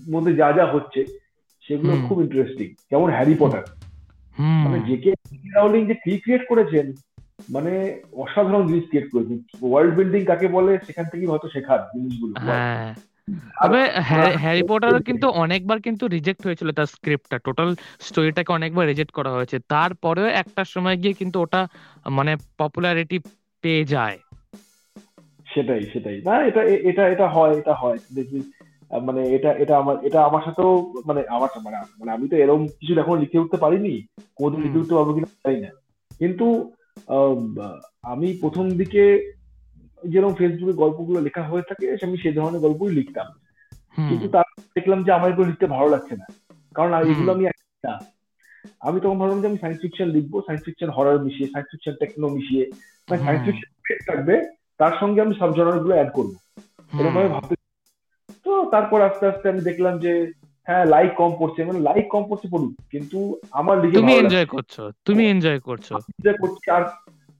মধ্যে যা যা হচ্ছে সেগুলো খুব ইন্টারেস্টিং যেমন হ্যারি পটার মানে যে কে রাউলিং যে ক্রিয়েট করেছেন মানে অসাধারণ জিনিস ক্রিয়েট করেছেন। ওয়ার্ল্ড বিল্ডিং কাকে বলে সেখান থেকেই হয়তো শেখার জিনিসগুলো। হ্যাঁ। তবে হ্যারি পটারও কিন্তু অনেকবার কিন্তু রিজেক্ট হয়েছিল তার স্ক্রিপ্টটা টোটাল স্টোরিটাকে অনেকবার রিজেক্ট করা হয়েছে। তারপরেও একটা সময় গিয়ে কিন্তু ওটা মানে পপুলারিটি পেয়ে যায়। সেটাই সেটাই। না এটা এটা এটা হয় এটা হয়। দেখি মানে এটা এটা আমার এটা আমার সাথেও মানে আমার মানে মানে আমি তো এরকম কিছু এখন লিখে উঠতে পারিনি। কোনদিন লিখে উঠতে পারব কিনা জানি না। কিন্তু আমি প্রথম দিকে যেরকম ফেসবুকে গল্পগুলো লেখা হয়ে থাকে আমি সেই ধরনের গল্পই লিখতাম। কিন্তু তার দেখলাম যে আমার এগুলো লিখতে ভালো লাগছে না। কারণ এগুলো আমি না। আমি তখন ভাবলাম যে আমি সায়েন্স ফিকশন লিখব সায়েন্স ফিকশন হরার মিশিয়ে সায়েন্স ফিকশন টেকনো মিশিয়ে সায়েন্স ফিকশন থাকবে তার সঙ্গে আমি সাবগুলো অ্যাড করব। এরকম আমি ভাবতে তারপর আস্তে আস্তে আমি দেখলাম যে হ্যাঁ লাইক কম পড়ছে। মানে লাইক কম পড়ছে পড়ুক কিন্তু আমার লিখে তুমি এনজয় করছ তুমি এনজয় করছ। এনজয় করছি। আর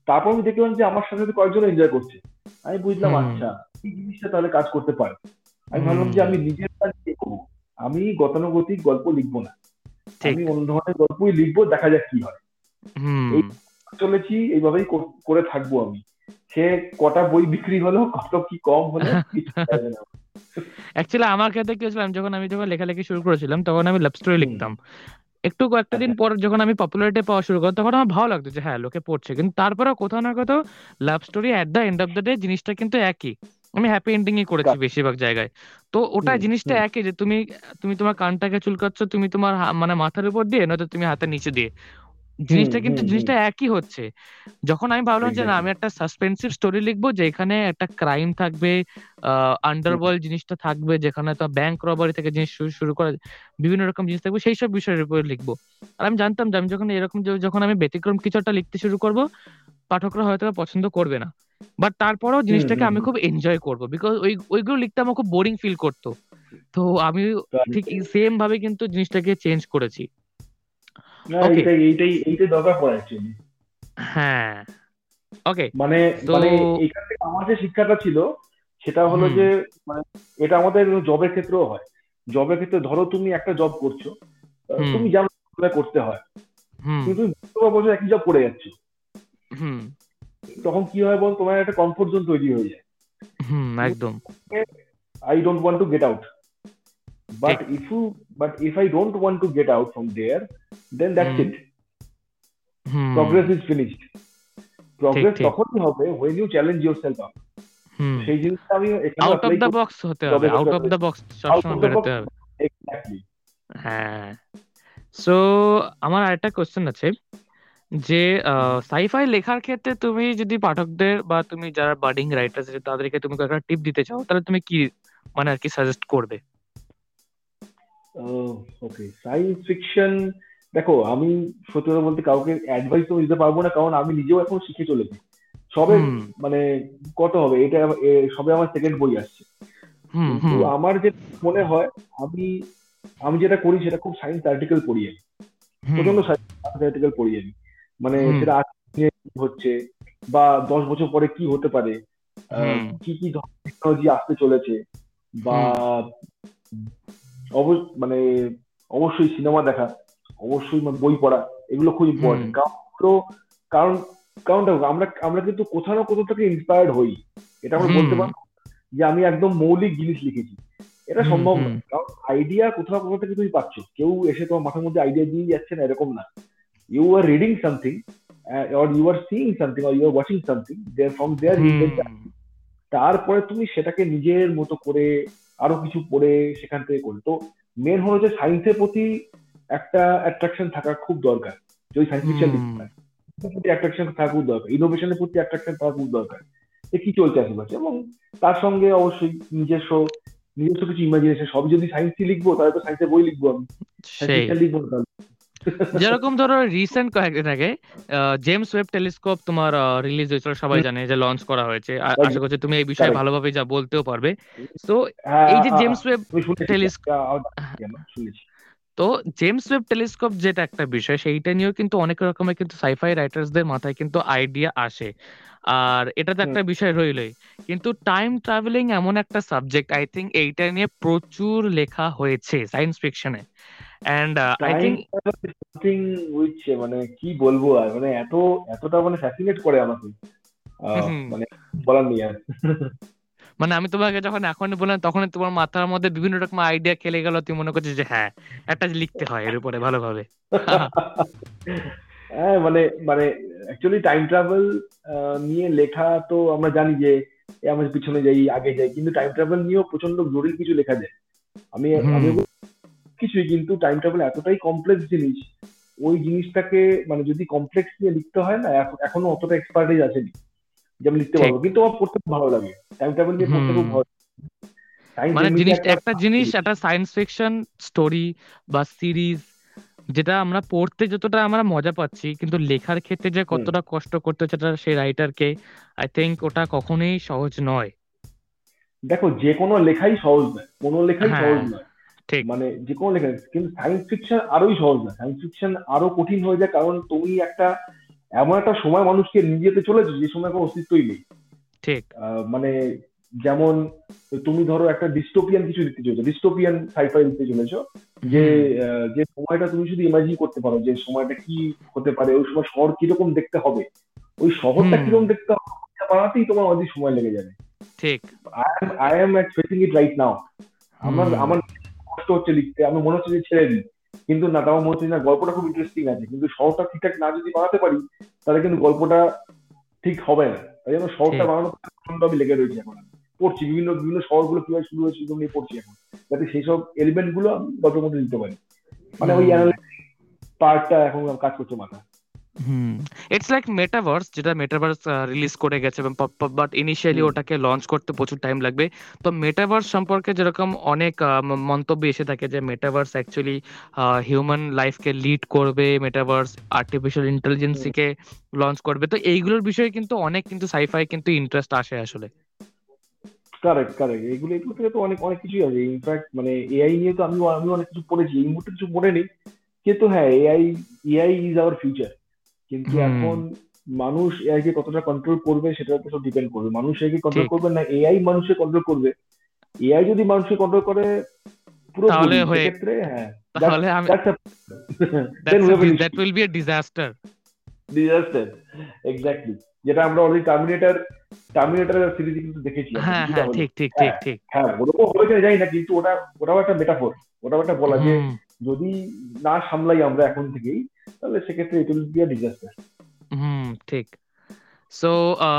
তারপর আমি দেখলাম যে আমার সাথে কয়েকজন এনজয় করছে। আমি বুঝলাম আচ্ছা এই জিনিসটা তাহলে কাজ করতে পারে। আমি ভাবলাম যে আমি নিজের কাজ করব। আমি গতানুগতিক গল্প লিখব না। আমি অন্য ধরনের গল্পই লিখব দেখা যাক কি হয়। এই চলেছি এইভাবেই করে থাকব আমি। সে কটা বই বিক্রি হলো কত কি কম হলো অ্যাকচুয়ালি আমার ক্ষেত্রে কি হয়েছিল যখন আমি যখন লেখালেখি শুরু করেছিলাম তখন আমি লাভ স্টোরি লিখতাম। একটু কয়েকটা দিন পর যখন আমি পপুলারিটি পাওয়া শুরু করি তখন আমার ভালো লাগতো যে হ্যাঁ লোকে পড়ছে। কিন্তু তারপরে কোথাও না কোথাও love story at the end of the day জিনিসটা কিন্তু একই। আমি হ্যাপি এন্ডিং ই করেছি বেশিরভাগ জায়গায়। তো ওটা জিনিসটা একই যে তুমি তুমি তোমার কানটাকে চুলকাচ্ছ তুমি তোমার মানে মাথার উপর দিয়ে নয়তো তুমি হাতের নিচে দিয়ে। জিনিসটা কিন্তু জিনিসটা একই হচ্ছে। যখন আমি ভাবলাম যে না আমি একটা সাসপেন্সিভ স্টোরি লিখব যেখানে একটা ক্রাইম থাকবে আন্ডারওয়ার্ল্ড জিনিসটা থাকবে যেখানে তো ব্যাংক রবারি থেকে জিনিস শুরু করা বিভিন্ন রকম জিনিস থাকবে সেই সব বিষয়ের উপরে লিখব। আর আমি জানতাম যে আমি যখন এরকম যখন আমি ব্যতিক্রম কিছু একটা লিখতে শুরু করব পাঠকরা হয়তো পছন্দ করবে না। বাট তারপরেও জিনিসটাকে আমি খুব এনজয় করব বিকজ ওই ওইগুলো লিখতে আমার খুব বোরিং ফিল করতো। তো আমি ঠিক সেম ভাবে কিন্তু জিনিসটাকে চেঞ্জ করেছি। না এইটাই এইটাই এইটাই দরকার পড়ে অ্যাকচুয়ালি হ্যাঁ। ওকে মানে মানে এখান থেকে আমার যে শিক্ষাটা ছিল সেটা হলো যে মানে এটা আমাদের জবের ক্ষেত্রেও হয়। জবের ক্ষেত্রে ধরো তুমি একটা জব করছ তুমি জানো করতে হয়। কিন্তু তুমি বছর একই জব করে যাচ্ছ। তখন কি হয় বল তোমার একটা কমফোর্ট জোন তৈরি হয়ে যায়। একদম। I don't want to get out but if you but if I don't want to get out from there then that's it progress is finished progress তখনই হবে when you challenge yourself up সেই জিনিসটা আমি out of the box হতে হবে out of the box সবসময় বেরোতে হবে। এক্স্যাক্টলি হ্যাঁ। সো আমার আরেকটা কোশ্চেন আছে যে সাইফাই লেখার ক্ষেত্রে তুমি যদি পাঠকদের বা তুমি যারা বাডিং রাইটার তাদেরকে তুমি একটা টিপ দিতে চাও তাহলে তুমি কি মানে আর কি সাজেস্ট করবে? ওকে সায়েন্স ফিকশন দেখো আমি সত্যি কথা বলতে কাউকে অ্যাডভাইস তো দিতে পারব না কারণ আমি নিজেও এখন শিখে চলেছি। সবে মানে কত হবে? এটা সবে আমার সেকেন্ড বই আসছে। কিন্তু আমার যে মনে হয় আমি আমি যেটা করি সেটা খুব সায়েন্স আর্টিকেল পড়ি আমি প্রচণ্ড সায়েন্স আর্টিকেল পড়ি আমি মানে সেটা হচ্ছে বা দশ বছর পরে কি হতে পারে কি কি টেকনোলজি আসতে চলেছে বা মানে অবশ্যই সিনেমা দেখা অবশ্যই বই পড়া এগুলো খুব ইম্পর্টেন্ট কারণ কারণ কারণ দেখো আমরা আমরা কিন্তু কোথাও না কোথাও থেকে ইন্সপায়ার্ড হই। এটা আমরা বলতে পারব যে আমি একদম মৌলিক জিনিস লিখেছি। এটা সম্ভব না। কারণ আইডিয়া কোথাও কোথাও থেকে তুমি পাচ্ছ। কেউ এসে তোমার মাথার মধ্যে আইডিয়া দিয়ে যাচ্ছে না এরকম না। You are reading something or you are seeing something or you are watching something there from there তারপরে তুমি সেটাকে নিজের মতো করে আরও কিছু পড়ে সেখান থেকে করি তো মেন হলো যে সায়েন্সের প্রতি একটা অ্যাট্রাকশন থাকা খুব দরকার। যদি সায়েন্স ফিকশন প্রতি অ্যাট্রাকশন থাকা খুব দরকার। ইনোভেশনের প্রতি অ্যাট্রাকশন থাকা খুব দরকার। যে কি চলছে আশেপাশে? এবং তার সঙ্গে অবশ্যই নিজস্ব নিজস্ব কিছু ইমাজিনেশন সব যদি সায়েন্সই লিখব তাহলে তো সায়েন্সের বই লিখব আমি। লিখব না যেরকম ধরো রিসেন্ট কয়েকদিন আগে জেমস ওয়েব টেলিস্কোপ তোমার রিলিজ হয়েছিল সবাই জানে যে লঞ্চ করা হয়েছে। আশা করছি তুমি এই বিষয়ে ভালোভাবে যা বলতেও পারবে। তো হ্যাঁ, এই যে জেমস ওয়েব টেলিস্কোপ তো জেমস ওয়েব টেলিস্কোপ যেটা একটা বিষয় সেইটা নিয়েও কিন্তু অনেক রকমের কিন্তু সাইফাই রাইটার্সদের মাথায় কিন্তু আইডিয়া আসে। আর এটা তো একটা বিষয় রইলই। কিন্তু টাইম ট্রাভেলিং এমন একটা সাবজেক্ট আই থিঙ্ক এইটা নিয়ে প্রচুর লেখা হয়েছে science ফিকশনে and I think something which মানে কি বলব আর মানে এত এতটা মানে ফ্যাসিনেট করে আমাকে। মানে বলার নেই আর। মানে আমি তোমাকে যখন এখন বললাম তখন তোমার মাথার মধ্যে বিভিন্ন রকম আইডিয়া খেলে গেল তুমি মনে করছ যে হ্যাঁ একটা লিখতে হয় এর উপরে ভালোভাবে। হ্যাঁ মানে মানে অ্যাকচুয়ালি টাইম ট্রাভেল নিয়ে লেখা তো আমরা জানি যে আমার পিছনে যাই আগে যাই কিন্তু টাইম ট্রাভেল নিয়েও প্রচণ্ড জরুরি কিছু লেখা যায়। আমি আমি কিছুই কিন্তু টাইম ট্রাভেল এতটাই কমপ্লেক্স জিনিস ওই জিনিসটাকে মানে যদি কমপ্লেক্স নিয়ে লিখতে হয় না এখনও অতটা এক্সপার্টেজ আসেনি যে আমি লিখতে পারব। কিন্তু আমার পড়তে ভালো লাগে। টাইম ট্রাভেল নিয়ে পড়তে খুব ভালো মানে জিনিস একটা জিনিস একটা সায়েন্স ফিকশন স্টোরি বা সিরিজ যেটা আমরা পড়তে যতটা আমরা মজা পাচ্ছি কিন্তু লেখার ক্ষেত্রে যে কতটা কষ্ট করতে হচ্ছে সেই রাইটারকে আই থিঙ্ক ওটা কখনোই সহজ নয়। দেখো যে কোনো লেখাই সহজ নয় কোনো লেখাই হ্যাঁ, সহজ নয়। ঠিক। মানে যে কোনো লেখা কিন্তু সায়েন্স ফিকশন আরোই সহজ নয়। সায়েন্স ফিকশন আরও কঠিন হয়ে যায় কারণ তুমি একটা এমন একটা সময় মানুষকে নিয়ে যেতে চলেছে যে সময় কোনো অস্তিত্বই নেই। ঠিক। মানে যেমন তুমি ধরো একটা ডিস্টোপিয়ান কিছু দিতে চলেছো ডিস্টোপিয়ান সাইফাই দিতে চলেছো যে যে সময়টা তুমি শুধু ইমাজিন করতে পারো যে সময়টা কি হতে পারে ওই সময় শহর কীরকম দেখতে হবে ওই শহরটা কীরকম দেখতে হবে বানাতেই তোমার অধিক সময় লেগে যাবে। ঠিক। I am at facing it right now আমার আমার কষ্ট হচ্ছে লিখতে আমি মনে হচ্ছে যে ছেড়ে দিই। কিন্তু না তাও মনে হচ্ছে না গল্পটা খুব ইন্টারেস্টিং আছে। কিন্তু শহরটা ঠিকঠাক না যদি বানাতে পারি তাহলে কিন্তু গল্পটা ঠিক হবে না। তাই জন্য শহরটা বানানো আমি লেগে রয়েছি এখন। পড়ছি বিভিন্ন বিভিন্ন শহরগুলো কীভাবে শুরু হয়েছে সেগুলো নিয়ে পড়ছি এখন। যাতে সেই সব এলিমেন্টগুলো আমি গল্পের মধ্যে দিতে পারি। মানে ওই পার্টটা এখন কাজ করছে মাথা হুম। ইটস লাইক মেটাভার্স যেটা মেটাভার্স রিলিজ করে গেছে বাট ইনিশিয়ালি ওটাকে লঞ্চ করতে প্রচুর টাইম লাগবে। তো মেটাভার্স সম্পর্কে যেরকম অনেক মন্তব্য এসে থাকে যে মেটাভার্স অ্যাকচুয়ালি হিউম্যান লাইফকে লিড করবে মেটাভার্স আর্টিফিশিয়াল ইন্টেলিজেন্সিকে লঞ্চ করবে। তো এইগুলোর বিষয়ে কিন্তু অনেক কিন্তু সাইফাই কিন্তু ইন্টারেস্ট আসে আসলে। কারেক্ট কারেক্ট এগুলো এগুলো থেকে তো অনেক অনেক কিছুই আছে। ইনফ্যাক্ট মানে এআই নিয়ে তো আমি আমি অনেক কিছু পড়েছি। এই মুহূর্তে কিছু পড়ে নেই। কিন্তু হ্যাঁ AI AI is our future কিন্তু এখন মানুষ এআই কে কতটা কন্ট্রোল করবে সেটার উপর সব ডিপেন্ড করবে। মানুষ এআই কে কন্ট্রোল করবে না এআই মানুষকে কন্ট্রোল করবে। এআই যদি মানুষকে কন্ট্রোল করে পুরো তাহলে হয়ে ক্ষেত্রে হ্যাঁ তাহলে আমি that will be a disaster disaster exactly যেটা আমরা অলরেডি টার্মিনেটর টার্মিনেটর সিরিজ কিন্তু দেখেছি হ্যাঁ হ্যাঁ ঠিক ঠিক ঠিক হ্যাঁ, ঠিক। হ্যাঁ ওরকম কিনা জানি না কিন্তু ওটা ওটাও একটা মেটাফোর ওটাও একটা বলা যে যদি না সামলাই আমরা এখন থেকেই তাহলে সেক্ষেত্রে it will be a disaster hmm ঠিক। সো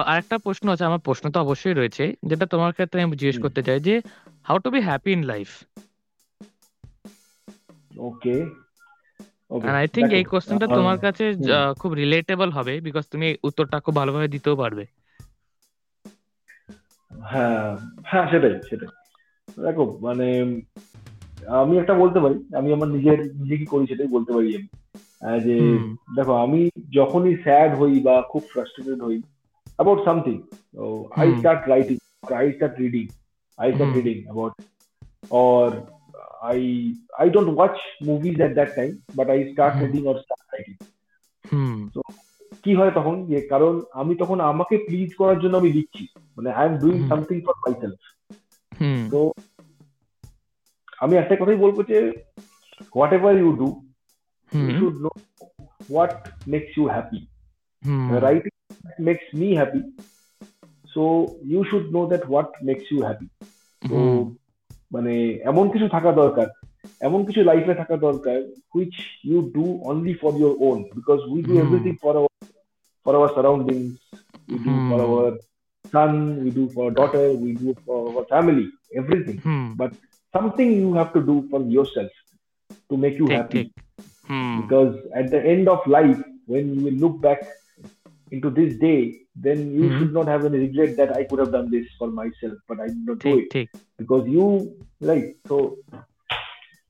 আরেকটা প্রশ্ন আছে আমার প্রশ্ন তো অবশ্যই রয়েছে যেটা তোমার ক্ষেত্রে আমি জিজ্ঞেস করতে চাই যে how to be happy in life okay I think এই কোশ্চেনটা তোমার কাছে খুব রিলেটেবল হবে বিকজ তুমি উত্তরটা খুব ভালোভাবে দিতেও পারবে। হ্যাঁ হ্যাঁ সেটাই সেটাই। দেখো মানে আমি একটা বলতে পারি আমি আমার নিজের নিজে কি করি সেটাই বলতে পারি আমি। যে দেখো আমি যখনই স্যাড হই বা খুব ফ্রাস্ট্রেটেড হই about something I start writing I start reading I start reading about or I I don't watch movies at that time but I start reading or start writing কি হয় তখন? যে কারণ আমি তখন আমাকে প্লিজ করার জন্য আমি লিখছি। মানে I am doing something for myself তো আমি একটা কথাই বলব যে whatever you do you should know what makes you happy writing makes me happy so you should know that what makes you happy তো মানে এমন কিছু থাকা দরকার এমন কিছু লাইফে থাকা দরকার which you do only for your own because we do everything for our for our surroundings, we do for hmm. our son, we do for our daughter, we do for our family, everything. Hmm. But something you have to do for yourself to make you happy. Hmm. Because at the end of life, when you will look back into this day, then you mm. should not have any regret that I could have done this for myself, but I did not take, do it Take. because you like so.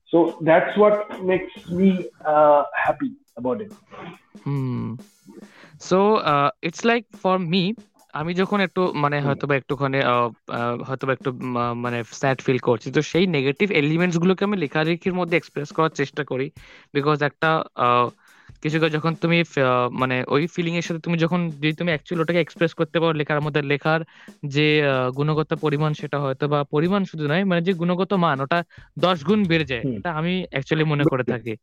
So that's what makes me uh, happy about it. Hmm. So uh, it's like for me, আমি যখন একটু মানে হয়তোবা একটুখানি হয়তোবা একটু মানে sad feel করছি। তো সেই নেগেটিভ এলিমেন্টস গুলোকে আমি লেখালেখির মধ্যে এক্সপ্রেস করার চেষ্টা করি। বিকজ একটা কিছু যখন তুমি মানে ওই ফিলিং এর সাথে তুমি যখন যদি তুমি অ্যাকচুয়ালি ওটাকে এক্সপ্রেস করতে পারো লেখার মধ্যে লেখার যে গুণগত পরিমাণ সেটা হয়তো বা পরিমাণ শুধু নয় মানে যে গুণগত মান ওটা দশ গুণ বেড়ে যায় এটা আমি অ্যাকচুয়ালি মনে করে থাকি।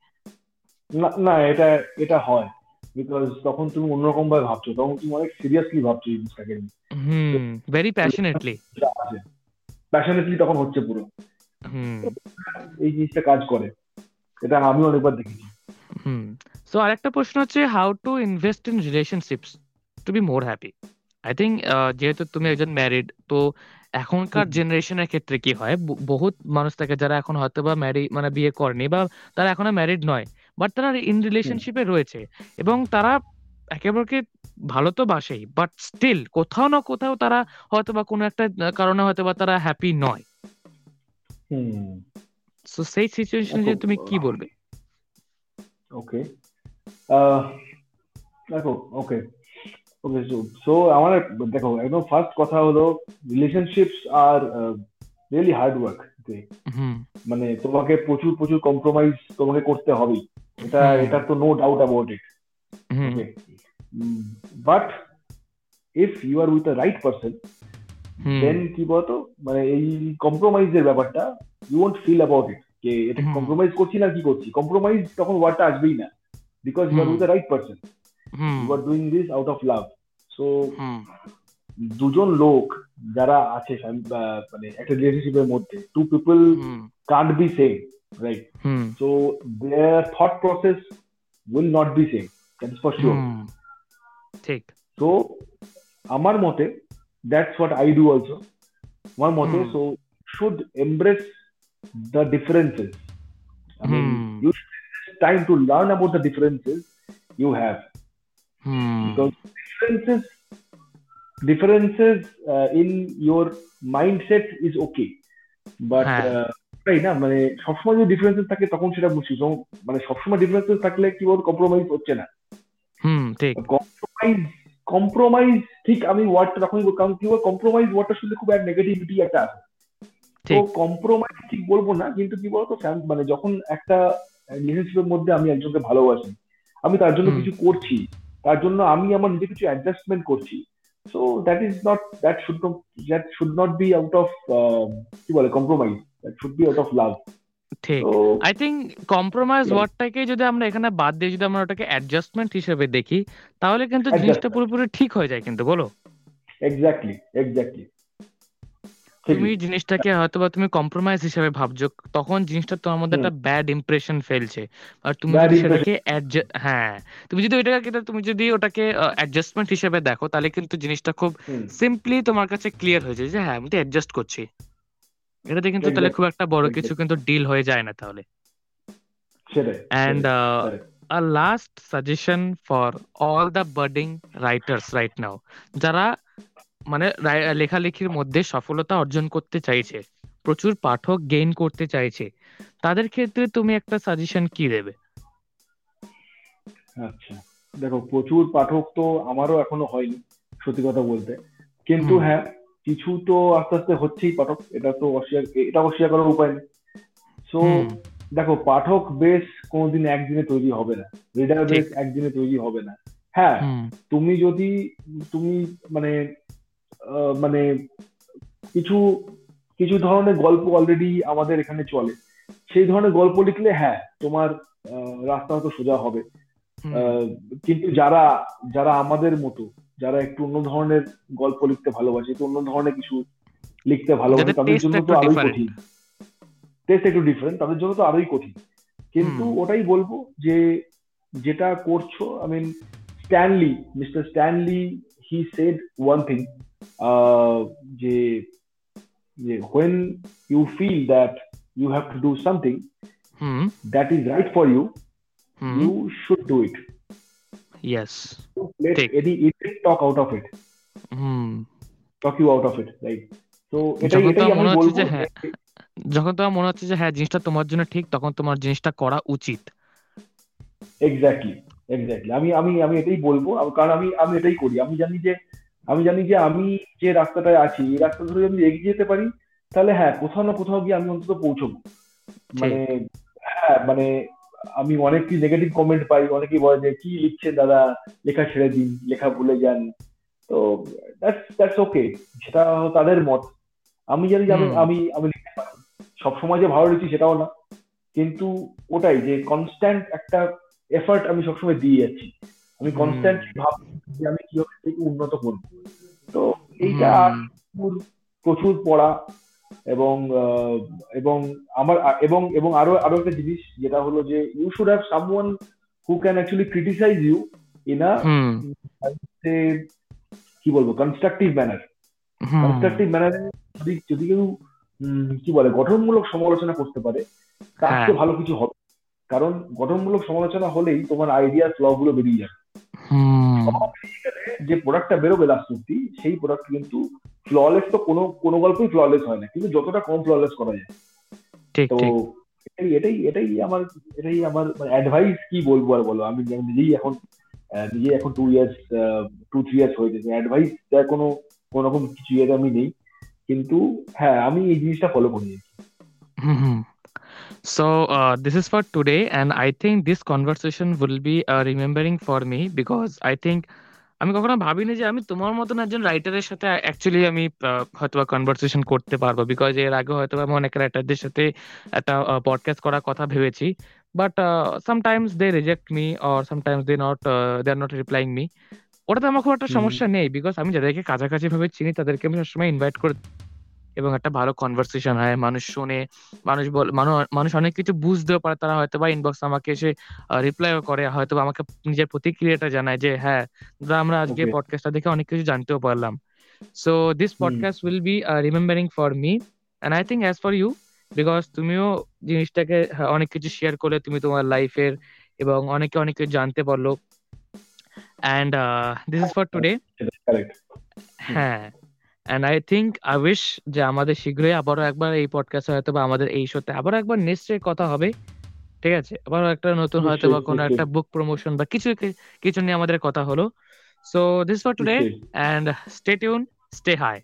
না এটা এটা হয়। বিকজ তখন তুমি অন্যরকম ভাবে ভাবছ তখন তুমি অনেক সিরিয়াসলি ভাবছ জিনিসটাকে হুম ভেরি প্যাশনেটলি প্যাশনেটলি তখন হচ্ছে পুরো। এই জিনিসটা কাজ করে। এটা আমি অনেকবার দেখেছি। হুম। সো আরেকটা প্রশ্ন হচ্ছে how to invest in relationships to be more happy I think যেহেতু তুমি একজন ম্যারিড তো এখনকার জেনারেশনের ক্ষেত্রে কি হয়? বহুত মানুষ থাকে যারা এখন হয়তো বা ম্যারি মানে বিয়ে করেনি বা তারা এখনও ম্যারিড নয়। বাট তারা ইন রিলেশনশিপে রয়েছে। এবং তারা একেবারে ভালো তো বাসেই বাট স্টিল কোথাও না কোথাও তারা হয়তো বা কোনো একটা কারণে হয়তো বা তারা হ্যাপি নয়। সো সেই সিচুয়েশনে তুমি কি বলবে? ওকে। দেখো ওকে। ওকে সো আমার দেখো একদম ফার্স্ট কথা হলো relationships are really hard work মানে তোমাকে প্রচুর প্রচুর কম্প্রোমাইজ তোমাকে করতে হবেই। এটা এটা তো no doubt about it but if you are with the right person then কি বলতো? মানে এই কম্প্রোমাইজের ব্যাপারটা you won't feel about it যে এটা কম্প্রোমাইজ করছি না কি করছি? কম্প্রোমাইজ তখন ওয়ার্ডটা আসবেই না। Because you are with the right person you are doing this out of love so দুজন লোক যারা আছে মানে একটা রিলেশনশিপের মধ্যে two people can't be same right? Hmm. So their thought process will not be same. That is for sure. Hmm. ঠিক so আমার মতে that's what I do also. আমার মতে hmm. so should embrace the differences. I mean, hmm. you should time to learn about the differences you have. Hmm. Because differences differences uh, in your mindset is okay but uh, তাই না? মানে সবসময় যদি differences থাকে তখন সেটা বুঝছি। মানে সবসময় ডিফারেন্সেস থাকলে কি বল কম্প্রোমাইজ হচ্ছে না। হুম ঠিক। কম্প্রোমাইজ কম্প্রোমাইজ ঠিক আমি ওয়ার্ডটা তখনই কারণ কি বল কম্প্রোমাইজ ওয়ার্ডটা শুনলে খুব এক নেগেটিভিটি একটা আছে। তো কম্প্রোমাইজ ঠিক বলব না কিন্তু কি বলতো মানে যখন একটা রিলেশনশিপের মধ্যে আমি একজনকে ভালোবাসি আমি তার জন্য কিছু করছি তার জন্য আমি আমার নিজে কিছু অ্যাডজাস্টমেন্ট করছি so that is not that should that should not be out of কি বলে compromise that should be out of love ঠিক। আই থিঙ্ক কম্প্রোমাইজ ওয়ার্ডটাকে যদি আমরা এখানে বাদ দিয়ে যদি আমরা ওটাকে অ্যাডজাস্টমেন্ট হিসেবে দেখি তাহলে কিন্তু জিনিসটা পুরোপুরি ঠিক হয়ে যায় কিন্তু বলো? এক্স্যাক্টলি এক্স্যাক্টলি তুমি জিনিসটাকে হয়তো বা তুমি কম্প্রোমাইজ হিসেবে ভাবছ তখন জিনিসটা তোমার মধ্যে একটা ব্যাড ইমপ্রেশন ফেলছে। আর তুমি যদি সেটাকে হ্যাঁ। তুমি যদি ওইটাকে তুমি যদি ওটাকে অ্যাডজাস্টমেন্ট হিসেবে দেখো তাহলে কিন্তু জিনিসটা খুব সিম্পলি তোমার কাছে ক্লিয়ার হয়ে যায় যে হ্যাঁ আমি তো অ্যাডজাস্ট করছি। এটাতে কিন্তু তাহলে খুব একটা বড় কিছু কিন্তু ডিল হয়ে যায় না তাহলে। And a last suggestion for all the budding writers right now. যারা মানে লেখালেখির মধ্যে সফলতা অর্জন করতে চাইছে প্রচুর পাঠক গেইন করতে চাইছে তাদের ক্ষেত্রে তুমি একটা সাজেশন কি দেবে? আচ্ছা দেখো প্রচুর পাঠক তো আমারও এখনও হয়নি সত্যি কথা বলতে। কিন্তু হ্যাঁ কিছু তো আস্তে আস্তে হচ্ছেই পাঠক এটা তো অস্বীকার এটা অস্বীকার করার উপায় নেই। সো দেখো পাঠক বেশ কোনোদিন একদিনে তৈরি হবে না রিডার বেশ একদিনে তৈরি হবে না। হ্যাঁ তুমি যদি তুমি মানে মানে কিছু কিছু ধরনের গল্প অলরেডি আমাদের এখানে চলে সেই ধরনের গল্প লিখলে হ্যাঁ তোমার রাস্তা হয়তো সোজা হবে। কিন্তু যারা যারা আমাদের মতো যারা একটু অন্য ধরনের গল্প লিখতে ভালোবাসে একটু অন্য ধরনের কিছু লিখতে ভালোবাসে তাদের জন্য তো আরোই কঠিন। টেস্ট একটু ডিফারেন্ট তাদের জন্য তো আরোই কঠিন। কিন্তু ওটাই বলব যে যেটা করছ I mean Stanley mister Stanley he said one thing যে you feel that you have to do something hmm. that is right for you hmm. you should do it yes. Let Take. talk out of it. Hmm. talk you out of it right? So এটাই এটাই আমি বলব হ্যাঁ যখন তোমার মনে হচ্ছে যে হ্যাঁ জিনিসটা তোমার জন্য ঠিক তখন তোমার জিনিসটা করা উচিত। এক্স্যাক্টলি এক্স্যাক্টলি আমি আমি আমি এটাই বলব। কারণ আমি আমি এটাই করি। আমি জানি যে আমি জানি যে আমি যে রাস্তাটায় আছি এই রাস্তা ধরে যদি এগিয়ে যেতে পারি তাহলে হ্যাঁ কোথাও না কোথাও গিয়ে আমি অন্তত পৌঁছবো। মানে হ্যাঁ মানে আমি অনেক কি নেগেটিভ কমেন্ট পাই অনেকেই বলে যে কি লিখছেন দাদা? লেখা ছেড়ে দিন লেখা ভুলে যান। তো দ্যাটস দ্যাটস ওকে সেটা তাদের মত। আমি জানি যে আমি আমি লিখতে পারি। সবসময় যে ভালো লিখছি সেটাও না। কিন্তু ওটাই যে কনস্ট্যান্ট একটা এফার্ট আমি সবসময় দিয়ে যাচ্ছি। আমি কনস্ট্যান্ট ভাবছি যে আমি কীভাবে থেকে উন্নত করব। তো এইটা প্রচুর পড়া। এবং এবং আমার এবং এবং আরও আরও একটা জিনিস যেটা হলো যে you should have someone who can actually criticise you in a কি বলব কনস্ট্রাকটিভ ম্যানার কনস্ট্রাকটিভ ম্যানারে যদি যদি কেউ কি বলে গঠনমূলক সমালোচনা করতে পারে তার তো হ্যাঁ। ভালো কিছু হবে। কারণ গঠনমূলক সমালোচনা হলেই তোমার আইডিয়া ফ্লগুলো বেরিয়ে যাবে। যে প্রোডাক্টটা বেরোবে লাস্ট অব্দি সেই প্রোডাক্ট কিন্তু ফ্ললেস তো কোনো কোনো গল্পই ফ্ললেস হয় না কিন্তু যতটা কম ফ্ললেস করা যায়। তো এটাই এটাই এটাই আমার এটাই আমার অ্যাডভাইস কি বলব আর বলো? আমি নিজেই এখন নিজে এখন two years two three years হয়ে গেছে অ্যাডভাইস কোনো কোনো রকম কিছু ইয়েতে আমি নেই। কিন্তু হ্যাঁ আমি এই জিনিসটা ফলো করে নিয়েছি So uh, this is for today, and I think this conversation will be uh, remembering for me because I think আমি কখনো ভাবিনি যে আমি তোমার মতন একজন রাইটারের সাথে অ্যাকচুয়ালি আমি হয়তো কনভারসেশন করতে পারব বিকজ এর আগে হয়তো আমি অনেক রাইটারদের সাথে একটা পডকাস্ট করার কথা ভেবেছি but sometimes they reject me or sometimes they not they are not replying me ওটাতে আমার খুব একটা সমস্যা নেই বিকজ আমি যাদেরকে কাছাকাছি ভাবে চিনি তাদেরকে আমি সবসময় ইনভাইট করে এবং একটা ভালো কনভারসেশন হয়। মানুষ শোনে মানুষ বল মানুষ অনেক কিছু বুঝতেও পারে। তারা হয়তো বা ইনবক্স আমাকে এসে রিপ্লাইও করে। হয়তো আমাকে নিজের প্রতিক্রিয়াটা জানায় যে হ্যাঁ আমরা আজকে পডকাস্টটা দেখে অনেক কিছু জানতেও পারলাম। So this podcast will be remembering for me and I think as for you because তুমিও জিনিসটাকে হ্যাঁ, অনেক কিছু শেয়ার করলে তুমি তোমার লাইফের এবং অনেকে অনেক কিছু জানতে পারল। And this is for today হ্যাঁ। And I think I wish যে আমাদের শীঘ্রই আবারও একবার এই পডকাস্ট হয়তো বা আমাদের এই শোতে আবার একবার নিশ্চয়ই কথা হবে ঠিক আছে? আবারও একটা নতুন হয়তো বা কোনো একটা বুক প্রমোশন বা কিছু কিছু নিয়ে আমাদের কথা হলো। So this for today and stay tune stay high